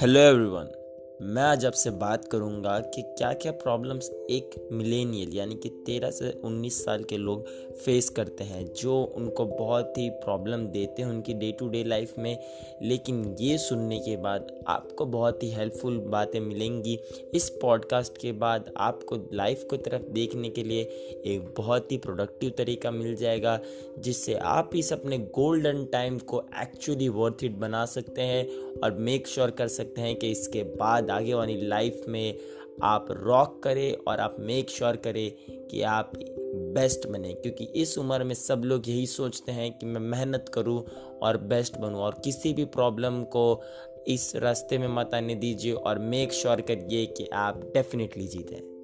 Hello everyone मैं आज आपसे बात करूँगा कि क्या क्या प्रॉब्लम्स एक मिलेनियल यानी कि तेरह से उन्नीस साल के लोग फेस करते हैं, जो उनको बहुत ही प्रॉब्लम देते हैं उनकी डे टू डे लाइफ में। लेकिन ये सुनने के बाद आपको बहुत ही हेल्पफुल बातें मिलेंगी। इस पॉडकास्ट के बाद आपको लाइफ को तरफ़ देखने के लिए एक बहुत ही प्रोडक्टिव तरीका मिल जाएगा, जिससे आप इस अपने गोल्डन टाइम को एक्चुअली वर्थ इट बना सकते हैं और मेक श्योर sure कर सकते हैं कि इसके बाद आगे वाली लाइफ में आप रॉक करें और आप मेक श्योर sure करें कि आप बेस्ट बने। क्योंकि इस उम्र में सब लोग यही सोचते हैं कि मैं मेहनत करूँ और बेस्ट बनूं और किसी भी प्रॉब्लम को इस रास्ते में मत आने दीजिए और मेक श्योर करिए कि आप डेफिनेटली जीतें